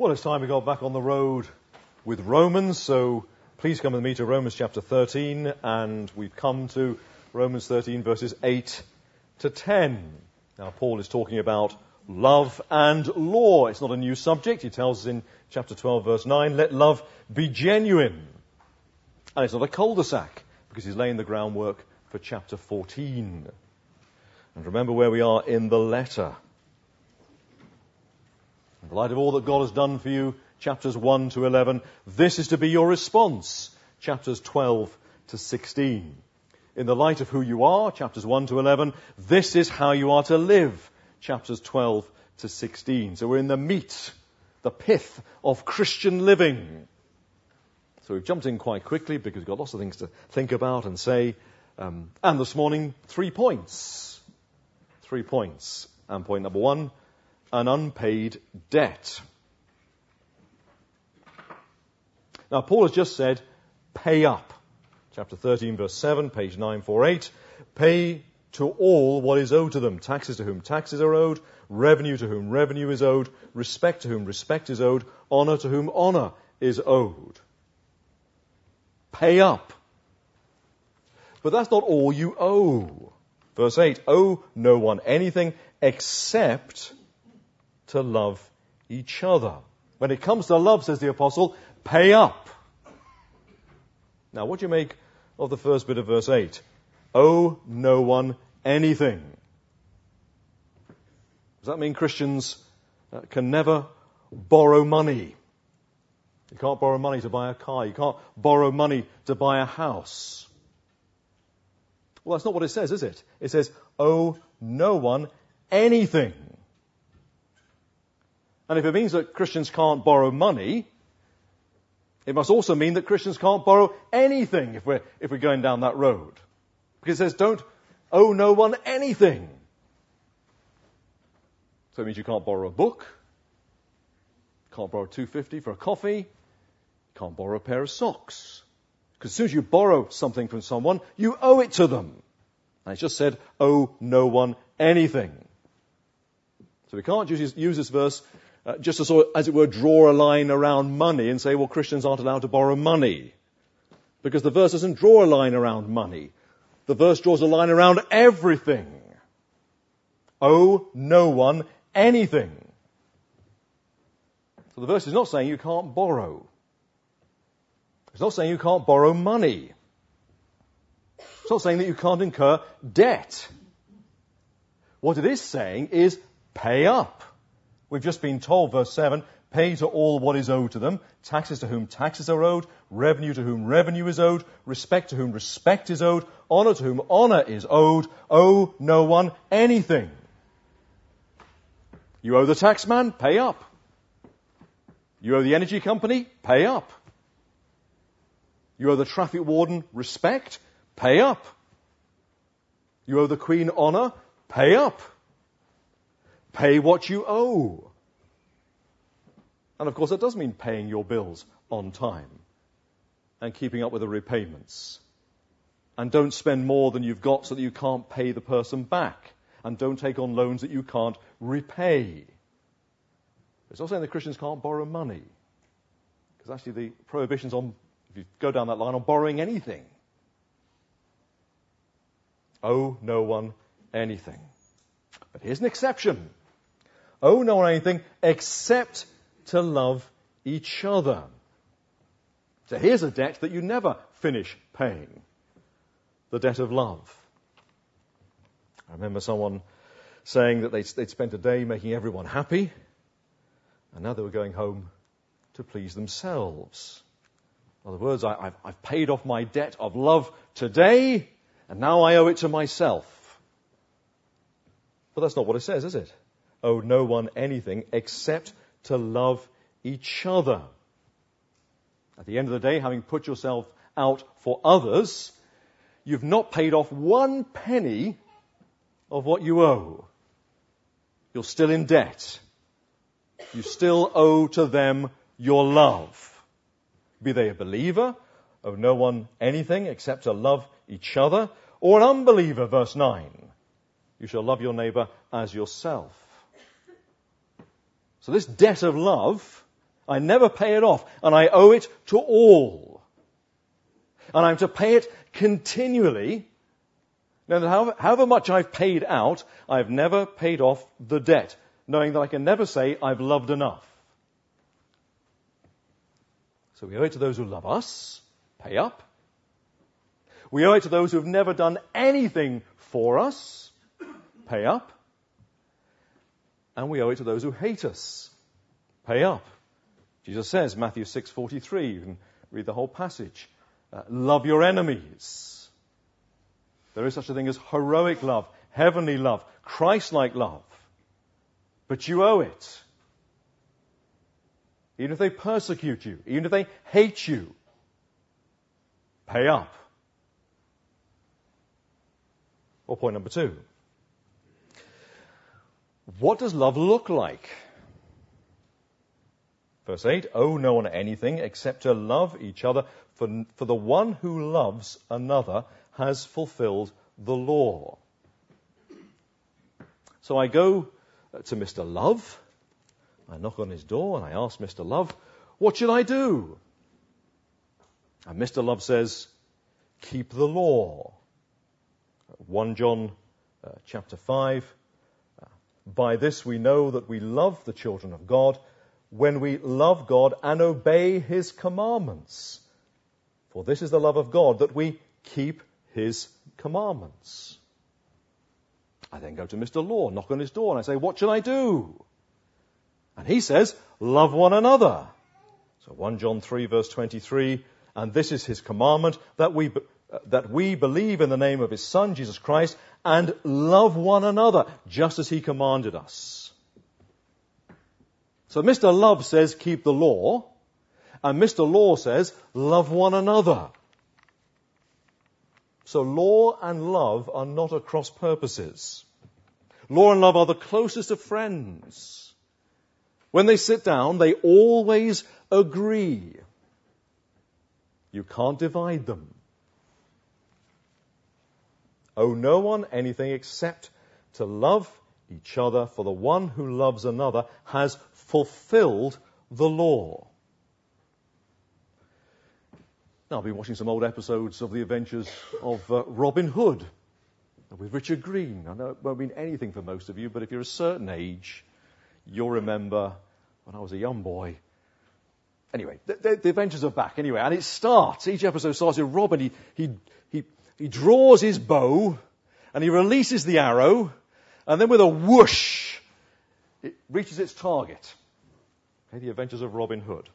Well, it's time we got back on the road with Romans, so please come with me to Romans chapter 13, and we've come to Romans 13 verses 8 to 10. Now, Paul is talking about love and law. It's not a new subject. He tells us in chapter 12 verse 9, let love be genuine. And it's not a cul-de-sac, because he's laying the groundwork for chapter 14. And remember where we are in the letter. The light of all that God has done for you, chapters 1 to 11, this is to be your response, chapters 12 to 16. In the light of who you are, chapters 1 to 11, this is how you are to live, chapters 12 to 16. So we're in the meat, the pith of Christian living. So we've jumped in quite quickly because we've got lots of things to think about and say. Um, and this morning, three points. Three points. And point number one, an unpaid debt. Now, Paul has just said, pay up. Chapter 13, verse 7, page 948. Pay to all what is owed to them. Taxes to whom taxes are owed, revenue to whom revenue is owed, respect to whom respect is owed, honor to whom honor is owed. Pay up. But that's not all you owe. Verse 8, owe no one anything except to love each other. When it comes to love, says the apostle, pay up. Now, what do you make of the first bit of verse 8? Owe no one anything. Does that mean Christians uh, can never borrow money? You can't borrow money to buy a car. You can't borrow money to buy a house. Well, that's not what it says, is it? It says, owe no one anything. And if it means that Christians can't borrow money, it must also mean that Christians can't borrow anything if we're, if we're going down that road. Because it says, don't owe no one anything. So it means you can't borrow a book, can't borrow 250 for a coffee, can't borrow a pair of socks. Because as soon as you borrow something from someone, you owe it to them. And it's just said, owe no one anything. So we can't use, use this verse uh, just to sort of, as it were, draw a line around money and say, well, Christians aren't allowed to borrow money. Because the verse doesn't draw a line around money. The verse draws a line around everything. Owe no one anything. So the verse is not saying you can't borrow. It's not saying you can't borrow money. It's not saying that you can't incur debt. What it is saying is pay up. We've just been told, verse 7, pay to all what is owed to them, taxes to whom taxes are owed, revenue to whom revenue is owed, respect to whom respect is owed, honor to whom honor is owed, owe no one anything. You owe the taxman, pay up. You owe the energy company, pay up. You owe the traffic warden respect, pay up. You owe the queen honor, pay up. Pay what you owe. And of course, that does mean paying your bills on time and keeping up with the repayments. And don't spend more than you've got so that you can't pay the person back. And don't take on loans that you can't repay. It's not saying that Christians can't borrow money. Because actually the prohibitions on, if you go down that line, on borrowing anything. Owe no one anything. But here's an exception owe no one anything except to love each other. So here's a debt that you never finish paying. The debt of love. I remember someone saying that they'd, they'd spent a day making everyone happy, and now they were going home to please themselves. In other words, I, have paid off my debt of love today, and now I owe it to myself. But that's not what it says, is it? Owe no one anything except to love each other. At the end of the day, having put yourself out for others, you've not paid off one penny of what you owe. You're still in debt. You still owe to them your love. Be they a believer, owe no one anything except to love each other, or an unbeliever, verse 9. You shall love your neighbor as yourself. So this debt of love I never pay it off, and I owe it to all. And I'm to pay it continually. Now, however, however much I've paid out, I've never paid off the debt, knowing that I can never say I've loved enough. So we owe it to those who love us, pay up. We owe it to those who have never done anything for us, pay up. And we owe it to those who hate us, pay up. Jesus says, Matthew 6:43, you can read the whole passage. Uh, love your enemies. There is such a thing as heroic love, heavenly love, Christ-like love. But you owe it. Even if they persecute you, even if they hate you, pay up. Or point number two. What does love look like? Verse 8, owe no one anything except to love each other, for, for the one who loves another has fulfilled the law. So I go to Mr. Love, I knock on his door and I ask Mr. Love, what should I do? And Mr. Love says, keep the law. 1 John uh, chapter 5. By this we know that we love the children of God when we love God and obey his commandments. For this is the love of God, that we keep his commandments. I then go to Mr. Law, knock on his door, and I say, What should I do? And he says, Love one another. So 1 John 3, verse 23, and this is his commandment, that we, that we believe in the name of his Son, Jesus Christ, and love one another, just as he commanded us. So Mr. Love says, keep the law, and Mr. Law says, love one another. So law and love are not at cross purposes. Law and love are the closest of friends. When they sit down, they always agree. You can't divide them. Owe no one anything except to love each other, for the one who loves another has fulfilled the law. Now, I've been watching some old episodes of the adventures of uh, Robin Hood with Richard Greene. I know it won't mean anything for most of you, but if you're a certain age, you'll remember when I was a young boy. Anyway, the, the, the adventures are back anyway, and it starts, each episode starts with Robin. He, he, he, he draws his bow, and he releases the arrow, and then with a whoosh, it reaches its target. Okay, the adventures of Robin Hood.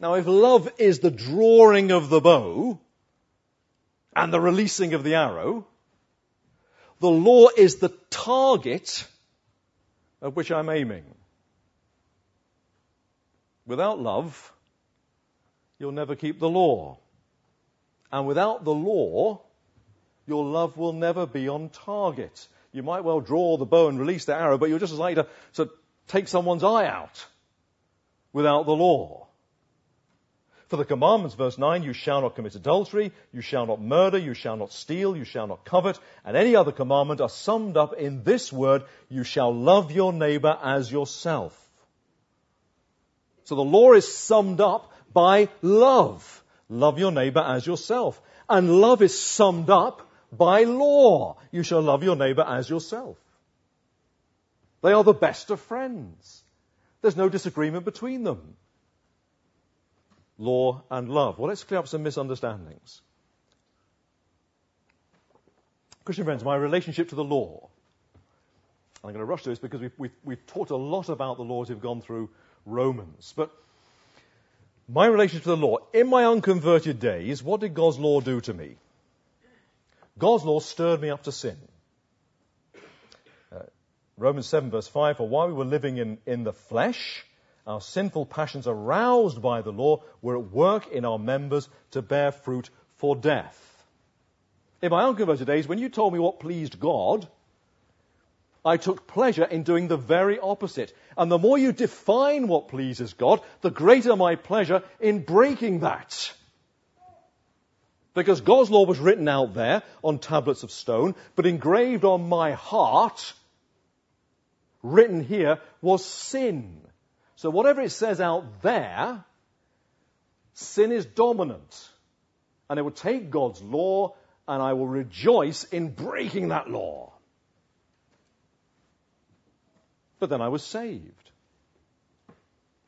Now, if love is the drawing of the bow and the releasing of the arrow, the law is the target at which I'm aiming. Without love, you'll never keep the law. And without the law, your love will never be on target. You might well draw the bow and release the arrow, but you're just as likely to, to take someone's eye out without the law. For the commandments, verse 9, you shall not commit adultery, you shall not murder, you shall not steal, you shall not covet, and any other commandment are summed up in this word, you shall love your neighbor as yourself. So the law is summed up by love. Love your neighbor as yourself. And love is summed up by law. You shall love your neighbor as yourself. They are the best of friends. There's no disagreement between them. Law and love. Well, let's clear up some misunderstandings. Christian friends, my relationship to the law. I'm going to rush through this because we've, we've, we've talked a lot about the laws we've gone through Romans. But my relationship to the law, in my unconverted days, what did God's law do to me? God's law stirred me up to sin. Uh, Romans 7 verse 5, for while we were living in, in the flesh, our sinful passions aroused by the law were at work in our members to bear fruit for death. In my unconverted days, when you told me what pleased God, I took pleasure in doing the very opposite. And the more you define what pleases God, the greater my pleasure in breaking that. Because God's law was written out there on tablets of stone, but engraved on my heart, written here, was sin. So whatever it says out there, sin is dominant. And it will take God's law, and I will rejoice in breaking that law. But then I was saved.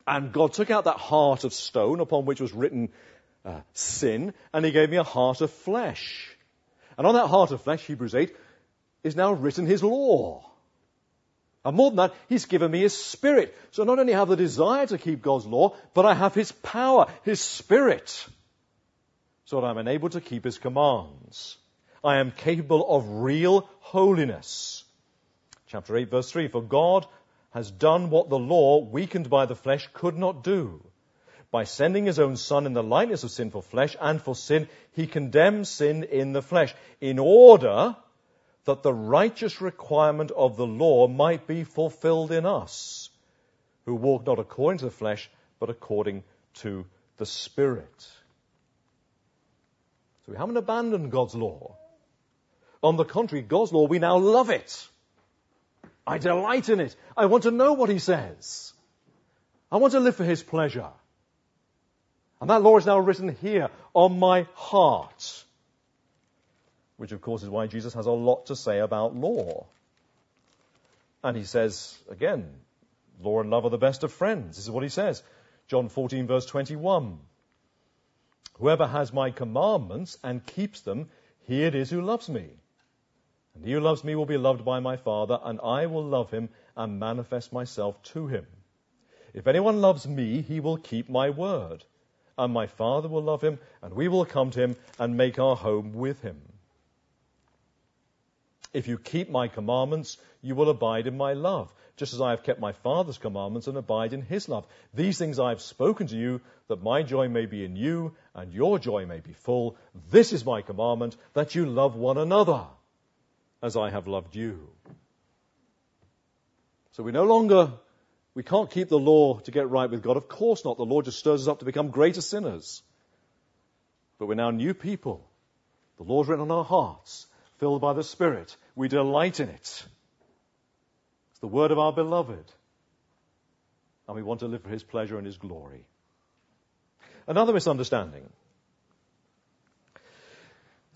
And God took out that heart of stone upon which was written uh, sin, and He gave me a heart of flesh. And on that heart of flesh, Hebrews 8, is now written His law. And more than that, He's given me His Spirit. So not only have the desire to keep God's law, but I have His power, His Spirit, so that I'm enabled to keep His commands. I am capable of real holiness. Chapter 8, verse 3 For God has done what the law, weakened by the flesh, could not do. By sending his own Son in the likeness of sinful flesh, and for sin, he condemns sin in the flesh, in order that the righteous requirement of the law might be fulfilled in us, who walk not according to the flesh, but according to the Spirit. So we haven't abandoned God's law. On the contrary, God's law, we now love it. I delight in it. I want to know what he says. I want to live for his pleasure. And that law is now written here on my heart. Which, of course, is why Jesus has a lot to say about law. And he says, again, law and love are the best of friends. This is what he says. John 14, verse 21. Whoever has my commandments and keeps them, he it is who loves me. And he who loves me will be loved by my Father, and I will love him and manifest myself to him. If anyone loves me, he will keep my word, and my Father will love him, and we will come to him and make our home with him. If you keep my commandments, you will abide in my love, just as I have kept my Father's commandments and abide in his love. These things I have spoken to you, that my joy may be in you, and your joy may be full. This is my commandment, that you love one another as I have loved you. So we no longer, we can't keep the law to get right with God. Of course not. The law just stirs us up to become greater sinners. But we're now new people. The law's written on our hearts, filled by the Spirit. We delight in it. It's the word of our beloved. And we want to live for his pleasure and his glory. Another misunderstanding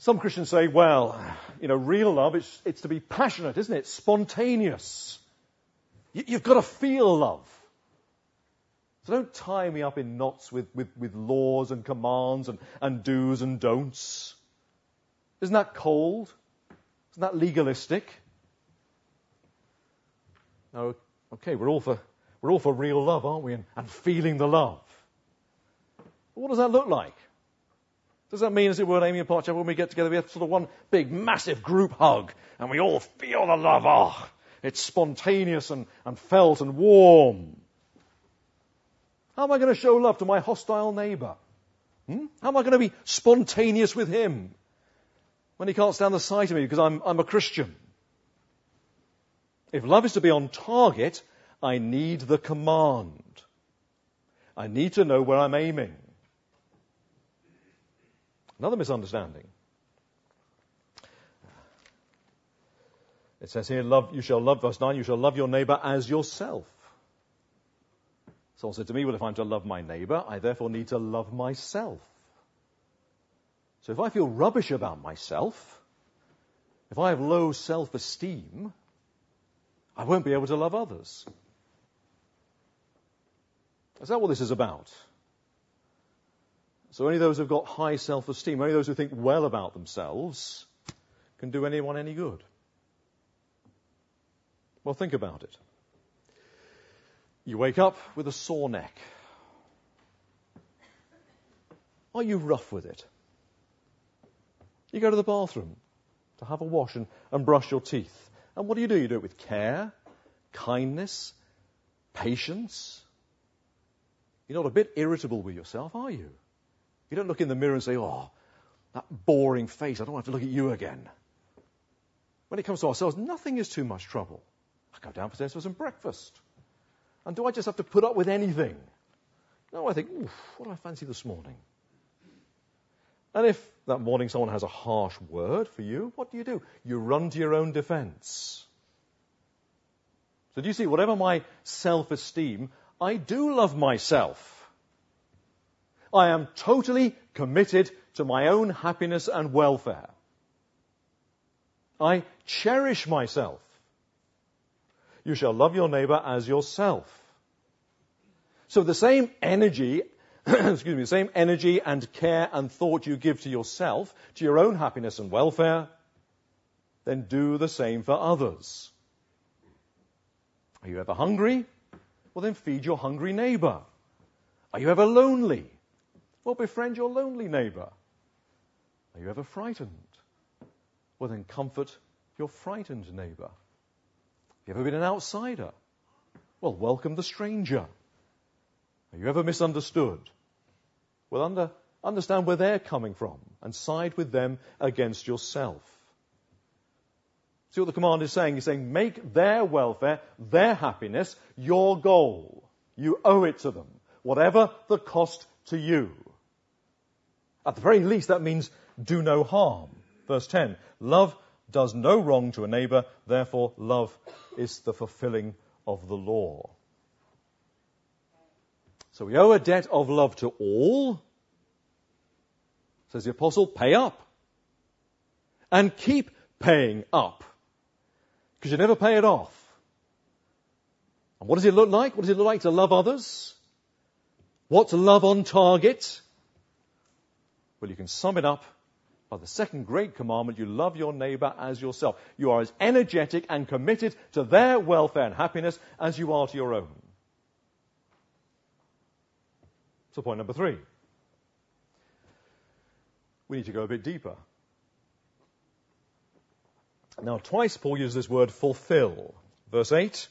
some Christians say, well, you know, real love, it's, it's to be passionate, isn't it? Spontaneous. You, you've got to feel love. So don't tie me up in knots with, with, with laws and commands and, and do's and don'ts. Isn't that cold? Isn't that legalistic? No, okay, we're all for, we're all for real love, aren't we? And, and feeling the love. But what does that look like? Does that mean, as it were, Amyand Park when we get together, we have sort of one big, massive group hug, and we all feel the love? Oh, it's spontaneous and, and felt and warm. How am I going to show love to my hostile neighbour? Hmm? How am I going to be spontaneous with him when he can't stand the sight of me because I'm, I'm a Christian? If love is to be on target, I need the command. I need to know where I'm aiming. Another misunderstanding. It says here, love, you shall love, verse 9, you shall love your neighbor as yourself. Saul said to me, well, if I'm to love my neighbor, I therefore need to love myself. So if I feel rubbish about myself, if I have low self-esteem, I won't be able to love others. Is that what this is about? So only those who've got high self-esteem, only those who think well about themselves can do anyone any good. Well, think about it. You wake up with a sore neck. Are you rough with it? You go to the bathroom to have a wash and, and brush your teeth. And what do you do? You do it with care, kindness, patience. You're not a bit irritable with yourself, are you? You don't look in the mirror and say, oh, that boring face, I don't want to look at you again. When it comes to ourselves, nothing is too much trouble. I go downstairs for some breakfast. And do I just have to put up with anything? No, I think, oof, what do I fancy this morning? And if that morning someone has a harsh word for you, what do you do? You run to your own defense. So do you see, whatever my self-esteem, I do love myself. I am totally committed to my own happiness and welfare. I cherish myself. You shall love your neighbor as yourself. So the same energy, excuse me, the same energy and care and thought you give to yourself, to your own happiness and welfare, then do the same for others. Are you ever hungry? Well, then feed your hungry neighbor. Are you ever lonely? Well, befriend your lonely neighbor. Are you ever frightened? Well, then comfort your frightened neighbor. Have you ever been an outsider? Well, welcome the stranger. Are you ever misunderstood? Well, under, understand where they're coming from and side with them against yourself. See what the command is saying? He's saying, make their welfare, their happiness, your goal. You owe it to them, whatever the cost to you. At the very least, that means do no harm. Verse 10 Love does no wrong to a neighbor, therefore, love is the fulfilling of the law. So we owe a debt of love to all. Says the apostle, pay up. And keep paying up. Because you never pay it off. And what does it look like? What does it look like to love others? What's love on target? Well, you can sum it up by the second great commandment you love your neighbor as yourself. You are as energetic and committed to their welfare and happiness as you are to your own. So, point number three. We need to go a bit deeper. Now, twice Paul uses this word fulfill. Verse 8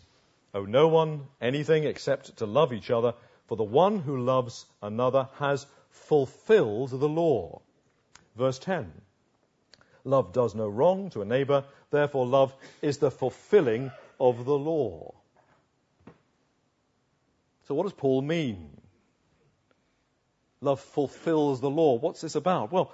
Owe no one anything except to love each other, for the one who loves another has fulfilled the law. Verse 10. Love does no wrong to a neighbor, therefore love is the fulfilling of the law. So what does Paul mean? Love fulfills the law. What's this about? Well,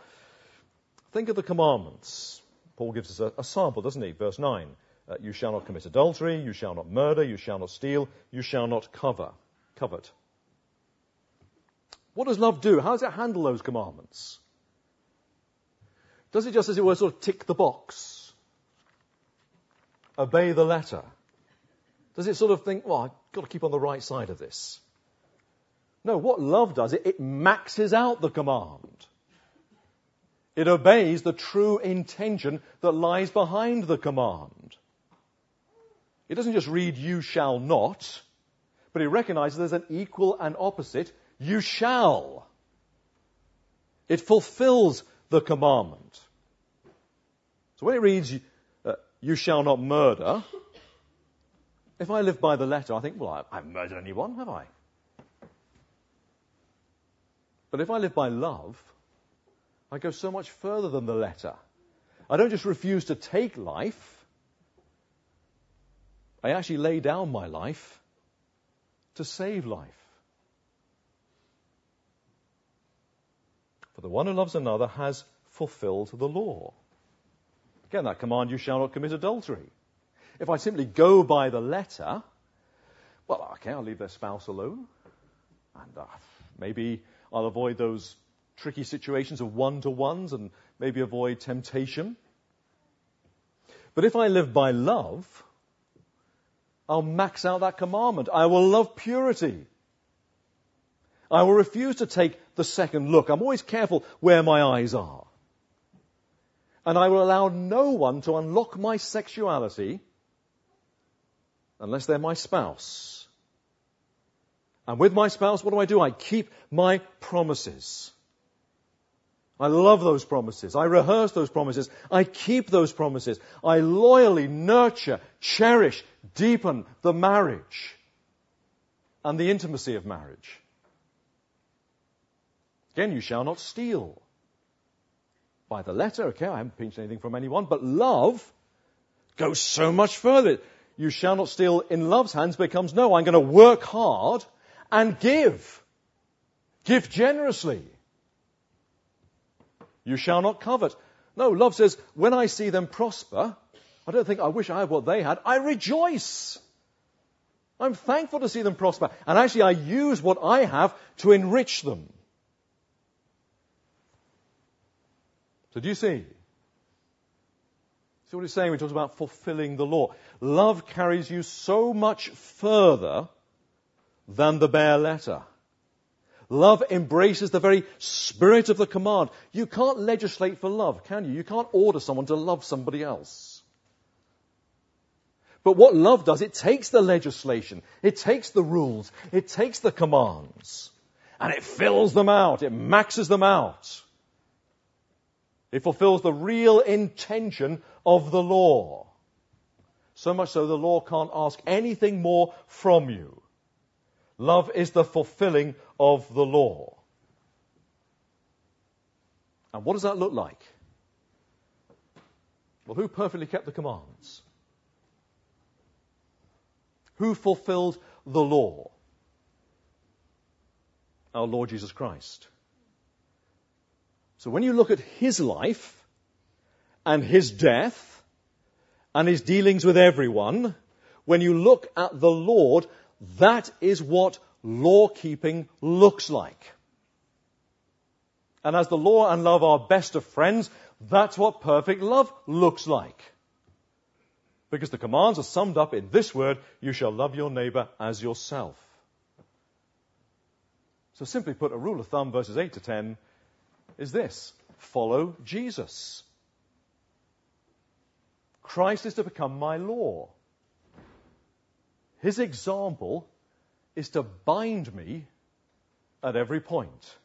think of the commandments. Paul gives us a, a sample, doesn't he? Verse 9. Uh, you shall not commit adultery, you shall not murder, you shall not steal, you shall not cover, covet. What does love do? How does it handle those commandments? Does it just, as it were, sort of tick the box? Obey the letter? Does it sort of think, well, I've got to keep on the right side of this? No, what love does, it, it maxes out the command. It obeys the true intention that lies behind the command. It doesn't just read, you shall not, but it recognizes there's an equal and opposite you shall. It fulfills the commandment. So when it reads, uh, you shall not murder, if I live by the letter, I think, well, I, I haven't murdered anyone, have I? But if I live by love, I go so much further than the letter. I don't just refuse to take life, I actually lay down my life to save life. For the one who loves another has fulfilled the law. Again, that command, you shall not commit adultery. If I simply go by the letter, well, okay, I'll leave their spouse alone. And uh, maybe I'll avoid those tricky situations of one to ones and maybe avoid temptation. But if I live by love, I'll max out that commandment. I will love purity. I will refuse to take the second look. I'm always careful where my eyes are. And I will allow no one to unlock my sexuality unless they're my spouse. And with my spouse, what do I do? I keep my promises. I love those promises. I rehearse those promises. I keep those promises. I loyally nurture, cherish, deepen the marriage and the intimacy of marriage. Again, you shall not steal. By the letter, okay, I haven't pinched anything from anyone, but love goes so much further. You shall not steal in love's hands becomes no, I'm going to work hard and give. Give generously. You shall not covet. No, love says, when I see them prosper, I don't think I wish I had what they had. I rejoice. I'm thankful to see them prosper. And actually, I use what I have to enrich them. So do you see? See what he's saying when he talks about fulfilling the law. Love carries you so much further than the bare letter. Love embraces the very spirit of the command. You can't legislate for love, can you? You can't order someone to love somebody else. But what love does, it takes the legislation, it takes the rules, it takes the commands, and it fills them out, it maxes them out. It fulfills the real intention of the law. So much so the law can't ask anything more from you. Love is the fulfilling of the law. And what does that look like? Well, who perfectly kept the commands? Who fulfilled the law? Our Lord Jesus Christ. So when you look at his life and his death and his dealings with everyone, when you look at the Lord, that is what law keeping looks like. And as the law and love are best of friends, that's what perfect love looks like. Because the commands are summed up in this word, you shall love your neighbor as yourself. So simply put, a rule of thumb, verses 8 to 10, is this follow Jesus. Christ is to become my law. His example is to bind me at every point.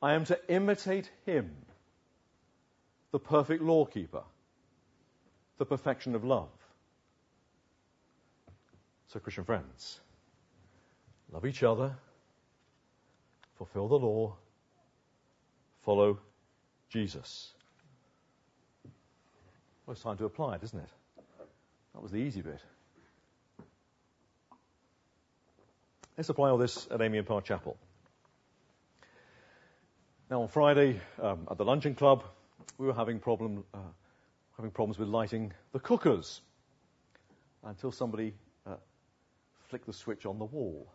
I am to imitate him, the perfect lawkeeper, the perfection of love. So, Christian friends, love each other, fulfill the law, follow Jesus. Well, it's time to apply it, isn't it? That was the easy bit. Let's apply all this at Amyand Park Chapel. Now, on Friday um, at the luncheon club, we were having, problem, uh, having problems with lighting the cookers until somebody uh, flicked the switch on the wall.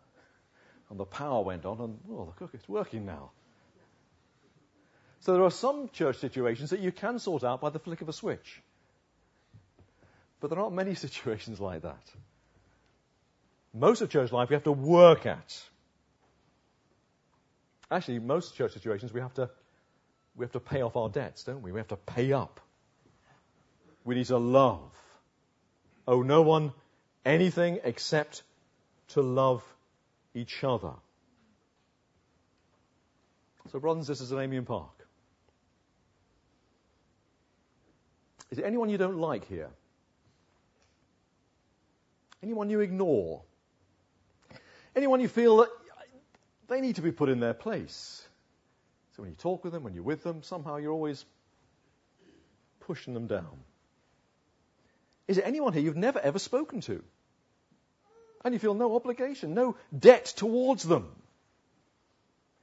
And the power went on, and oh, the cooker's working now. So there are some church situations that you can sort out by the flick of a switch. But there aren't many situations like that. Most of church life we have to work at. Actually, most church situations we have to we have to pay off our debts, don't we? We have to pay up. We need to love. Owe no one anything except to love each other. So, brothers and sisters at Amyand Park, is there anyone you don't like here? Anyone you ignore? Anyone you feel that they need to be put in their place? So when you talk with them, when you're with them, somehow you're always pushing them down. Is there anyone here you've never ever spoken to? And you feel no obligation, no debt towards them?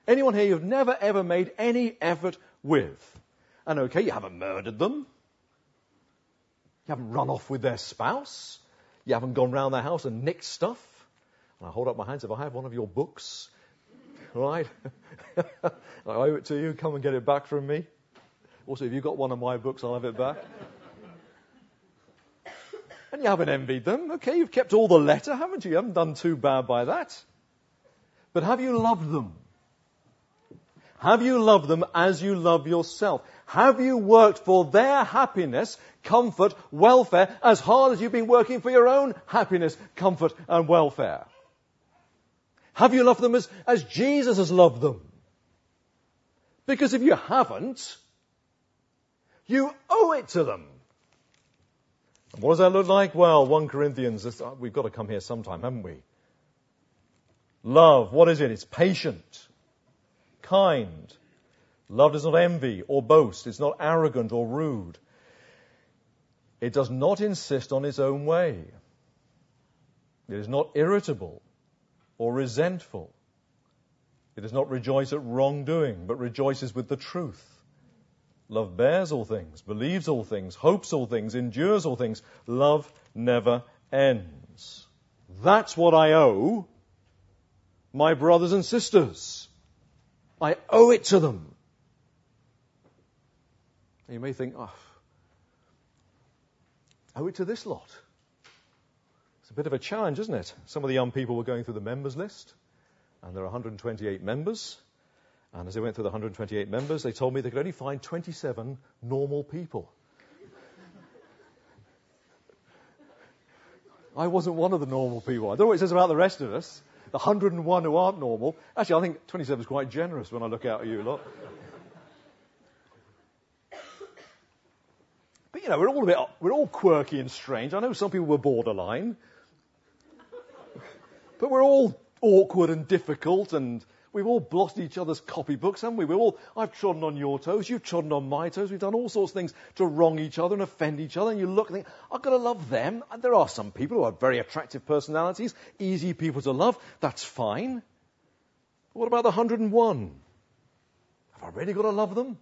Anyone here you've never ever made any effort with? And okay, you haven't murdered them. You haven't run off with their spouse. You haven't gone round their house and nicked stuff. And I hold up my hands if I have one of your books, right? I owe it to you. Come and get it back from me. Also, if you've got one of my books, I'll have it back. and you haven't envied them. Okay, you've kept all the letter, haven't you? You haven't done too bad by that. But have you loved them? Have you loved them as you love yourself? Have you worked for their happiness, comfort, welfare as hard as you've been working for your own happiness, comfort, and welfare? Have you loved them as, as Jesus has loved them? Because if you haven't, you owe it to them. And what does that look like? Well, 1 Corinthians, uh, we've got to come here sometime, haven't we? Love, what is it? It's patient, kind, Love does not envy or boast. It's not arrogant or rude. It does not insist on its own way. It is not irritable or resentful. It does not rejoice at wrongdoing, but rejoices with the truth. Love bears all things, believes all things, hopes all things, endures all things. Love never ends. That's what I owe my brothers and sisters. I owe it to them. You may think, oh, I owe it to this lot. It's a bit of a challenge, isn't it? Some of the young people were going through the members list, and there are 128 members. And as they went through the 128 members, they told me they could only find 27 normal people. I wasn't one of the normal people. I don't know what it says about the rest of us. The 101 who aren't normal. Actually, I think 27 is quite generous when I look out at you lot. But you know, we're all a bit, we're all quirky and strange. I know some people were borderline. But we're all awkward and difficult and We've all blotted each other's copybooks, haven't we? We've all, I've trodden on your toes, you've trodden on my toes. We've done all sorts of things to wrong each other and offend each other. And you look and think, I've got to love them. And there are some people who have very attractive personalities, easy people to love. That's fine. But what about the 101? Have I really got to love them?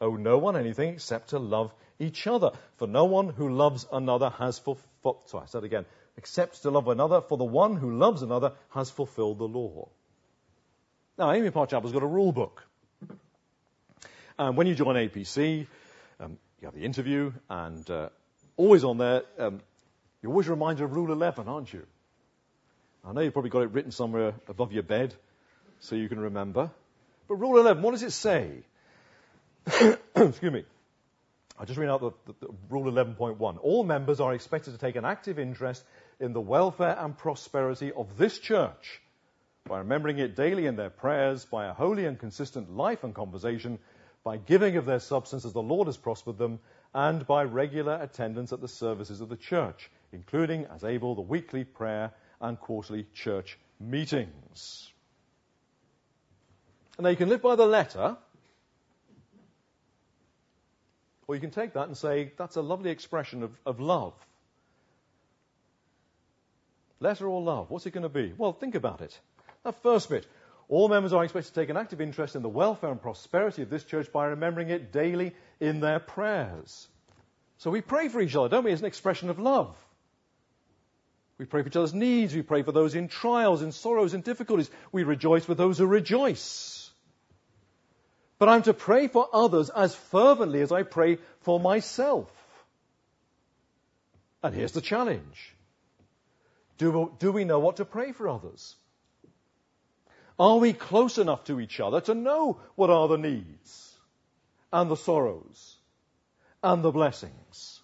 Owe no one anything except to love each other. For no one who loves another has fulfilled, sorry, I said again, except to love another, for the one who loves another has fulfilled the law. Now, Amyand Park Chapel's got a rule book. And when you join APC, um, you have the interview, and uh, always on there, um, you're always reminded of Rule 11, aren't you? I know you've probably got it written somewhere above your bed so you can remember. But Rule 11, what does it say? Excuse me. I just read out the, the, the Rule 11.1. All members are expected to take an active interest in the welfare and prosperity of this church by remembering it daily in their prayers, by a holy and consistent life and conversation, by giving of their substance as the Lord has prospered them, and by regular attendance at the services of the church, including, as able, the weekly prayer and quarterly church meetings. And now you can live by the letter, or you can take that and say, that's a lovely expression of, of love. Letter or love? What's it going to be? Well, think about it. That first bit. All members are expected to take an active interest in the welfare and prosperity of this church by remembering it daily in their prayers. So we pray for each other, don't we, as an expression of love. We pray for each other's needs. We pray for those in trials, in sorrows, in difficulties. We rejoice with those who rejoice. But I'm to pray for others as fervently as I pray for myself. And here's the challenge. Do, do we know what to pray for others? Are we close enough to each other to know what are the needs and the sorrows and the blessings?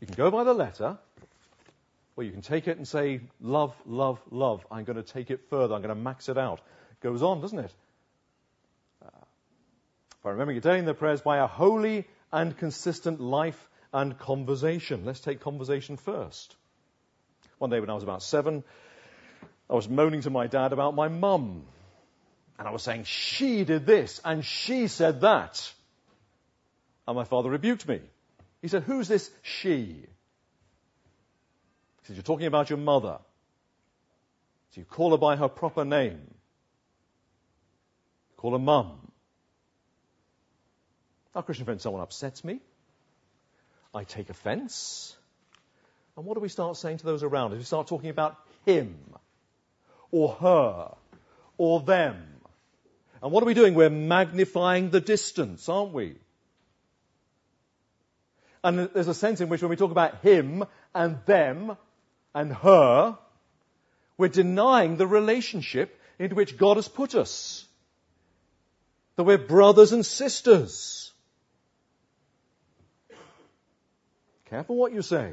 You can go by the letter, or you can take it and say, love, love, love. I'm going to take it further. I'm going to max it out. It goes on, doesn't it? Uh, by remembering your day in the prayers by a holy and consistent life and conversation. Let's take conversation first. One day when I was about seven, I was moaning to my dad about my mum. And I was saying, she did this and she said that. And my father rebuked me. He said, who's this she? He said, you're talking about your mother. So you call her by her proper name. You Call her mum. Now, Christian friend, someone upsets me. I take offense. And what do we start saying to those around us? We start talking about him or her or them. And what are we doing? We're magnifying the distance, aren't we? And there's a sense in which when we talk about him and them and her, we're denying the relationship into which God has put us. That we're brothers and sisters. Careful what you say.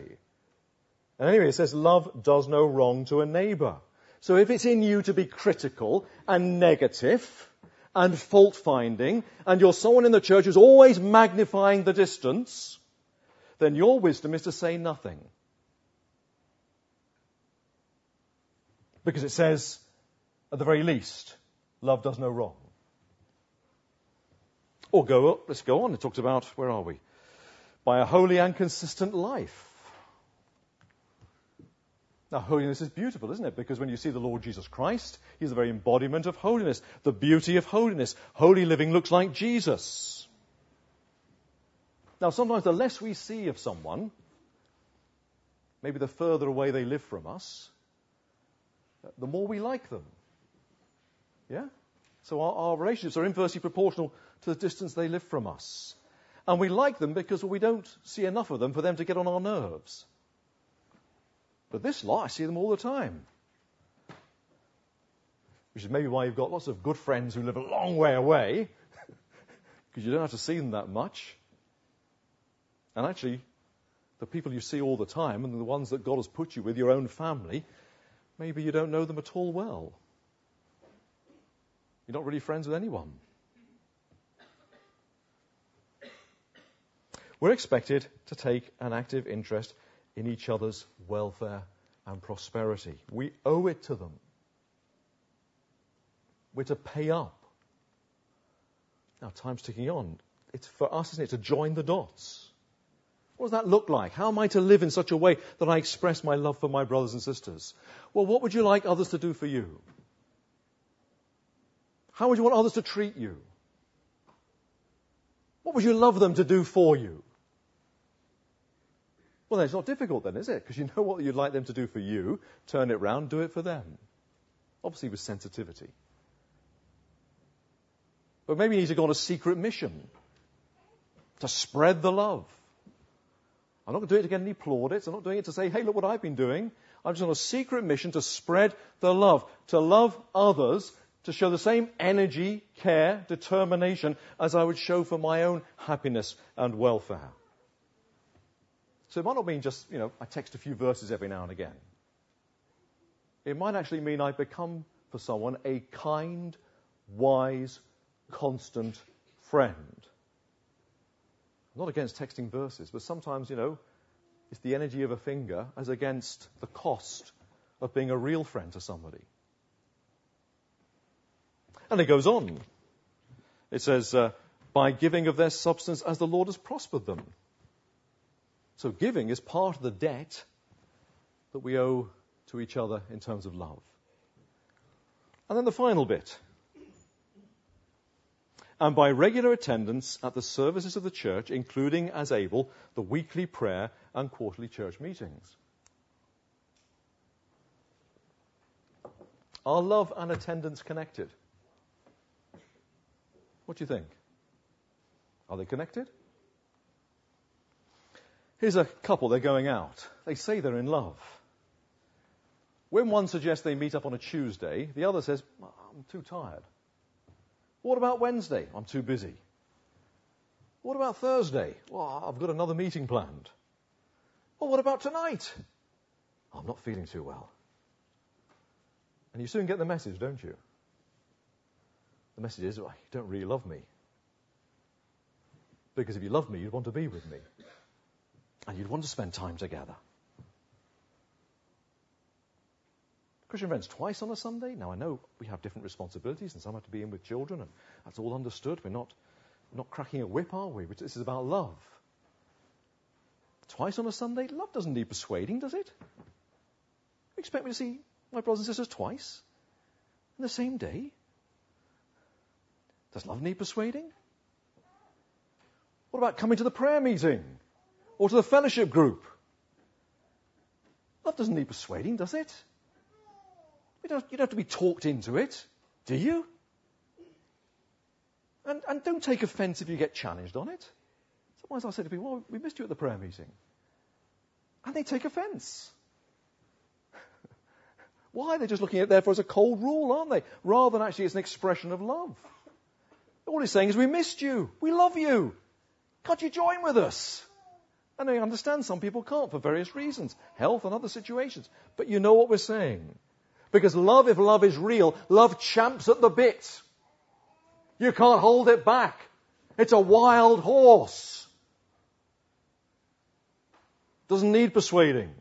And anyway, it says love does no wrong to a neighbor. So if it's in you to be critical and negative and fault finding, and you're someone in the church who's always magnifying the distance, then your wisdom is to say nothing. Because it says, at the very least, love does no wrong. Or go up, let's go on. It talks about, where are we? By a holy and consistent life. Now, holiness is beautiful, isn't it? Because when you see the Lord Jesus Christ, He's the very embodiment of holiness, the beauty of holiness. Holy living looks like Jesus. Now, sometimes the less we see of someone, maybe the further away they live from us, the more we like them. Yeah? So our, our relationships are inversely proportional to the distance they live from us. And we like them because we don't see enough of them for them to get on our nerves. But this lot, I see them all the time. Which is maybe why you've got lots of good friends who live a long way away, because you don't have to see them that much. And actually, the people you see all the time and the ones that God has put you with, your own family, maybe you don't know them at all well. You're not really friends with anyone. We're expected to take an active interest in each other's welfare and prosperity. We owe it to them. We're to pay up. Now, time's ticking on. It's for us, isn't it, to join the dots. What does that look like? How am I to live in such a way that I express my love for my brothers and sisters? Well, what would you like others to do for you? How would you want others to treat you? What would you love them to do for you? Well, it's not difficult then, is it? Because you know what you'd like them to do for you. Turn it round, do it for them. Obviously, with sensitivity. But maybe you need to go on a secret mission to spread the love. I'm not going to do it to get any plaudits. I'm not doing it to say, hey, look what I've been doing. I'm just on a secret mission to spread the love, to love others, to show the same energy, care, determination as I would show for my own happiness and welfare. So it might not mean just, you know, I text a few verses every now and again. It might actually mean I become for someone a kind, wise, constant friend. I'm not against texting verses, but sometimes, you know, it's the energy of a finger as against the cost of being a real friend to somebody. And it goes on. It says, uh, by giving of their substance as the Lord has prospered them. So giving is part of the debt that we owe to each other in terms of love. And then the final bit. And by regular attendance at the services of the church, including as able the weekly prayer and quarterly church meetings. Are love and attendance connected? What do you think? Are they connected? Here's a couple, they're going out. They say they're in love. When one suggests they meet up on a Tuesday, the other says, I'm too tired. What about Wednesday? I'm too busy. What about Thursday? Well, I've got another meeting planned. Well, what about tonight? I'm not feeling too well. And you soon get the message, don't you? The message is, well, you don't really love me. Because if you love me, you'd want to be with me and you'd want to spend time together. Christian friends, twice on a Sunday? Now, I know we have different responsibilities, and some have to be in with children, and that's all understood. We're not, not cracking a whip, are we? This is about love. Twice on a Sunday? Love doesn't need persuading, does it? You expect me to see my brothers and sisters twice? In the same day? Does love need persuading? What about coming to the prayer meeting? Or to the fellowship group. Love doesn't need persuading, does it? You don't, you don't have to be talked into it, do you? And, and don't take offense if you get challenged on it. Sometimes I say to people, well, we missed you at the prayer meeting. And they take offense. Why? They're just looking at it therefore as a cold rule, aren't they? Rather than actually as an expression of love. All he's saying is, we missed you. We love you. Can't you join with us? And I understand some people can't for various reasons, health and other situations. But you know what we're saying. Because love, if love is real, love champs at the bit. You can't hold it back. It's a wild horse. Doesn't need persuading.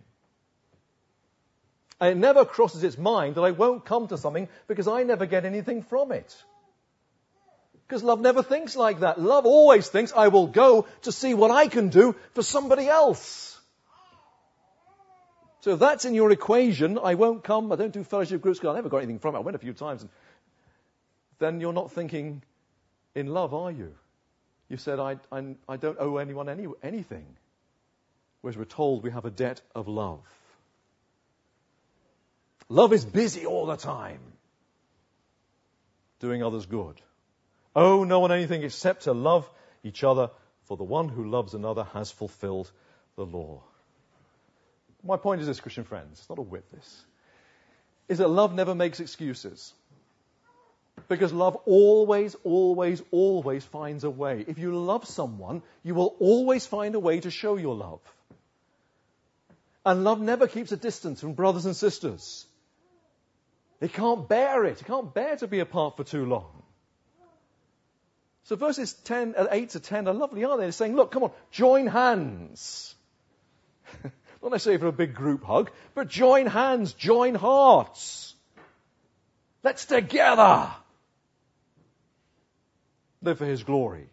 And it never crosses its mind that I won't come to something because I never get anything from it. Because love never thinks like that. Love always thinks, I will go to see what I can do for somebody else. So if that's in your equation, I won't come, I don't do fellowship groups because I never got anything from it. I went a few times. And then you're not thinking in love, are you? You said, I, I, I don't owe anyone any, anything. whereas we're told we have a debt of love. Love is busy all the time, doing others good. Oh, no one anything except to love each other, for the one who loves another has fulfilled the law. My point is this, Christian friends, it's not a whip this, is that love never makes excuses. Because love always, always, always finds a way. If you love someone, you will always find a way to show your love. And love never keeps a distance from brothers and sisters. It can't bear it. It can't bear to be apart for too long. So verses 10, uh, 8 to 10 are lovely, aren't they? They're saying, look, come on, join hands. Not necessarily for a big group hug, but join hands, join hearts. Let's together live for His glory.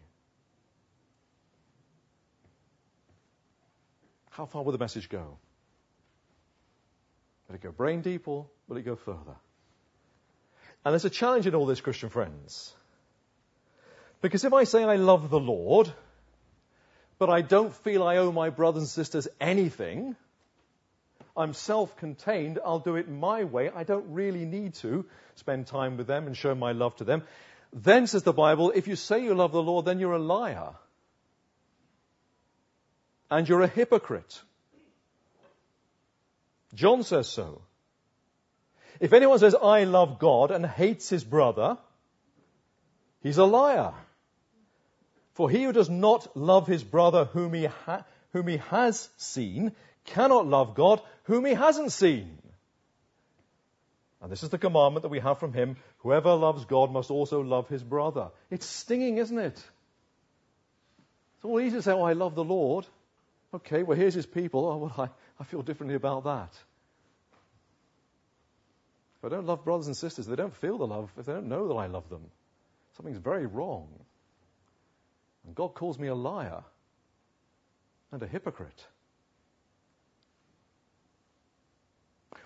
How far will the message go? Will it go brain deep or will it go further? And there's a challenge in all this, Christian friends. Because if I say I love the Lord, but I don't feel I owe my brothers and sisters anything, I'm self contained, I'll do it my way, I don't really need to spend time with them and show my love to them. Then, says the Bible, if you say you love the Lord, then you're a liar. And you're a hypocrite. John says so. If anyone says, I love God and hates his brother, he's a liar. For he who does not love his brother whom he, ha- whom he has seen cannot love God whom he hasn't seen. And this is the commandment that we have from him whoever loves God must also love his brother. It's stinging, isn't it? It's all easy to say, Oh, I love the Lord. Okay, well, here's his people. Oh, well, I, I feel differently about that. If I don't love brothers and sisters, they don't feel the love, if they don't know that I love them, something's very wrong. And God calls me a liar and a hypocrite.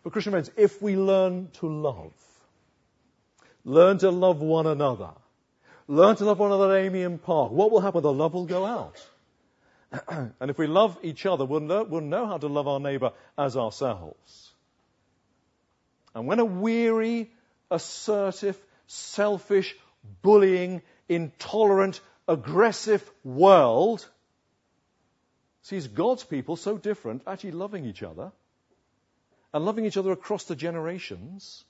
But, Christian friends, if we learn to love, learn to love one another, learn to love one another Amyand Park, what will happen? The love will go out. and if we love each other, we'll know, we'll know how to love our neighbor as ourselves. And when a weary, assertive, selfish, bullying, intolerant, aggressive world sees God's people so different, actually loving each other, and loving each other across the generations,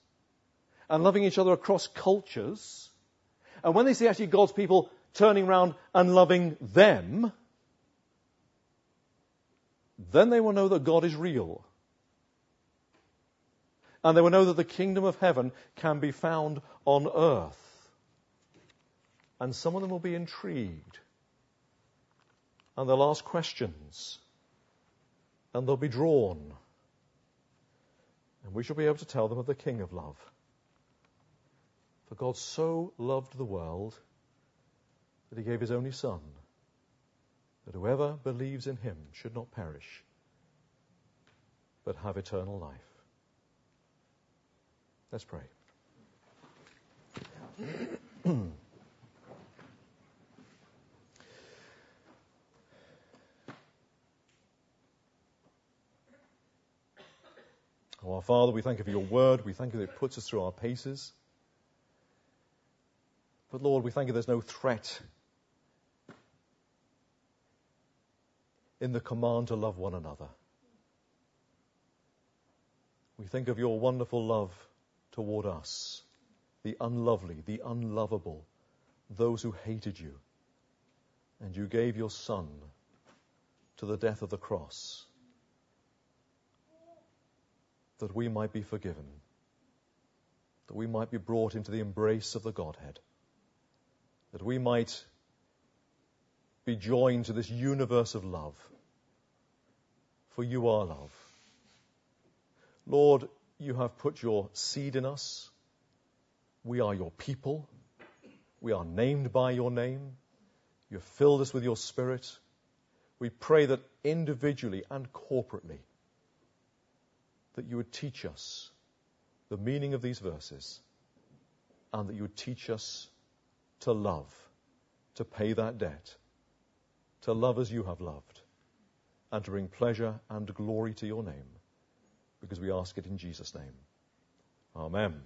and loving each other across cultures, and when they see actually God's people turning around and loving them, then they will know that God is real. And they will know that the kingdom of heaven can be found on earth and some of them will be intrigued. And they'll ask questions. And they'll be drawn. And we shall be able to tell them of the King of love. For God so loved the world that he gave his only Son, that whoever believes in him should not perish, but have eternal life. Let's pray. Oh, our Father, we thank you for your word. We thank you that it puts us through our paces. But Lord, we thank you there's no threat in the command to love one another. We think of your wonderful love toward us, the unlovely, the unlovable, those who hated you. And you gave your Son to the death of the cross that we might be forgiven, that we might be brought into the embrace of the Godhead, that we might be joined to this universe of love. For you are love. Lord, you have put your seed in us. We are your people. We are named by your name. You have filled us with your spirit. We pray that individually and corporately that you would teach us the meaning of these verses and that you would teach us to love, to pay that debt, to love as you have loved, and to bring pleasure and glory to your name, because we ask it in Jesus' name. Amen.